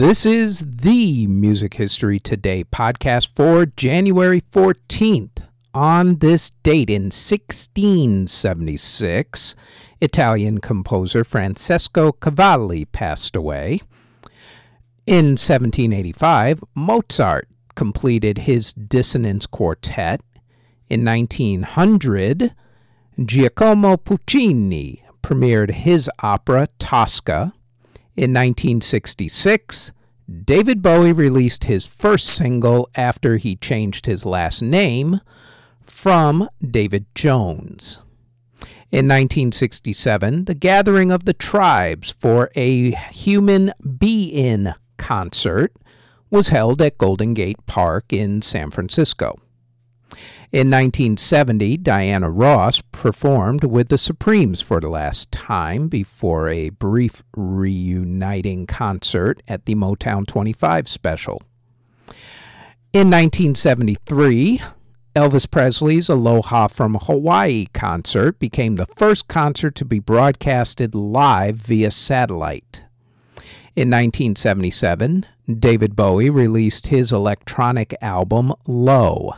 This is the Music History Today podcast for January 14th. On this date in 1676, Italian composer Francesco Cavalli passed away. In 1785, Mozart completed his Dissonance Quartet. In 1900, Giacomo Puccini premiered his opera Tosca. In 1966, David Bowie released his first single after he changed his last name from David Jones. In 1967, the Gathering of the Tribes for a Human Be In concert was held at Golden Gate Park in San Francisco. In 1970, Diana Ross performed with the Supremes for the last time before a brief reuniting concert at the Motown 25 special. In 1973, Elvis Presley's Aloha from Hawaii concert became the first concert to be broadcasted live via satellite. In 1977, David Bowie released his electronic album Low.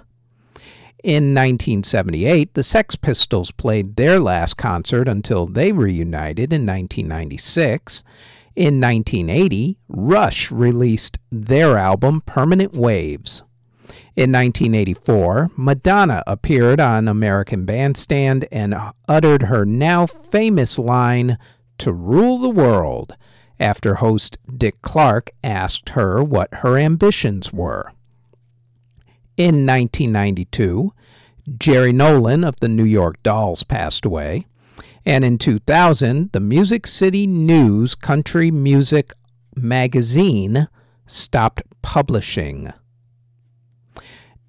In 1978, the Sex Pistols played their last concert until they reunited in 1996. In 1980, Rush released their album Permanent Waves. In 1984, Madonna appeared on American Bandstand and uttered her now famous line, To rule the world, after host Dick Clark asked her what her ambitions were. In 1992, Jerry Nolan of the New York Dolls passed away. And in 2000, the Music City News Country Music magazine stopped publishing.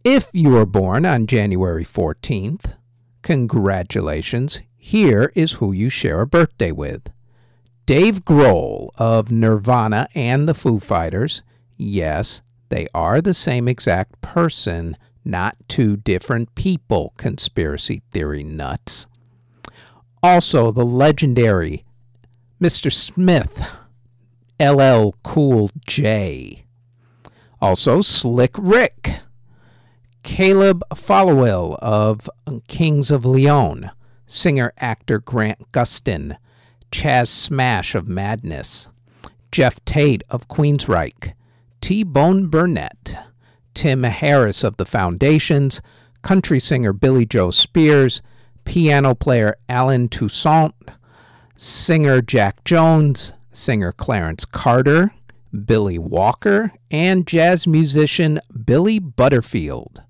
If you were born on January 14th, congratulations. Here is who you share a birthday with Dave Grohl of Nirvana and the Foo Fighters. Yes, they are the same exact person, not two different people, conspiracy theory nuts. Also, the legendary Mr. Smith, LL Cool J. Also, Slick Rick, Caleb Followill of Kings of Leon, singer actor Grant Gustin, Chas Smash of Madness, Geoff Tate of Queensryche, T Bone Burnett, Tim Harris of the Foundations, country singer Billie Jo Spears, piano player Allen Toussaint, singer Jack Jones, singer Clarence Carter, Billy Walker, and jazz musician Billy Butterfield.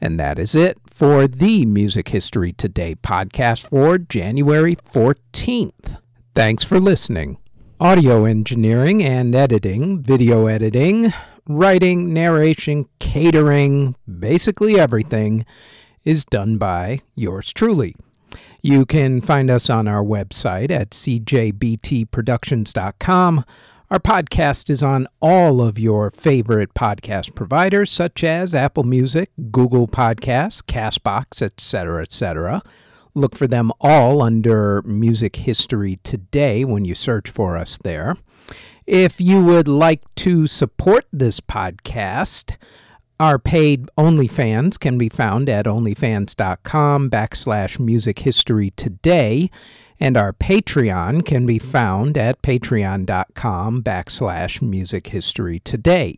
And that is it for the Music History Today podcast for January 14th. Thanks for listening audio engineering and editing, video editing, writing, narration, catering, basically everything is done by yours truly. You can find us on our website at cjbtproductions.com. Our podcast is on all of your favorite podcast providers, such as Apple Music, Google Podcasts, Castbox, etc., etc. Look for them all under Music History Today when you search for us there. If you would like to support this podcast, our paid OnlyFans can be found at onlyfans.com backslash music history today, and our Patreon can be found at patreon.com backslash music history today.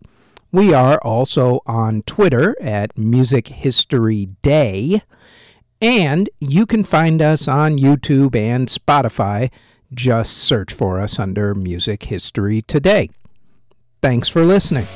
We are also on Twitter at Music History Day. And you can find us on YouTube and Spotify. Just search for us under Music History Today. Thanks for listening.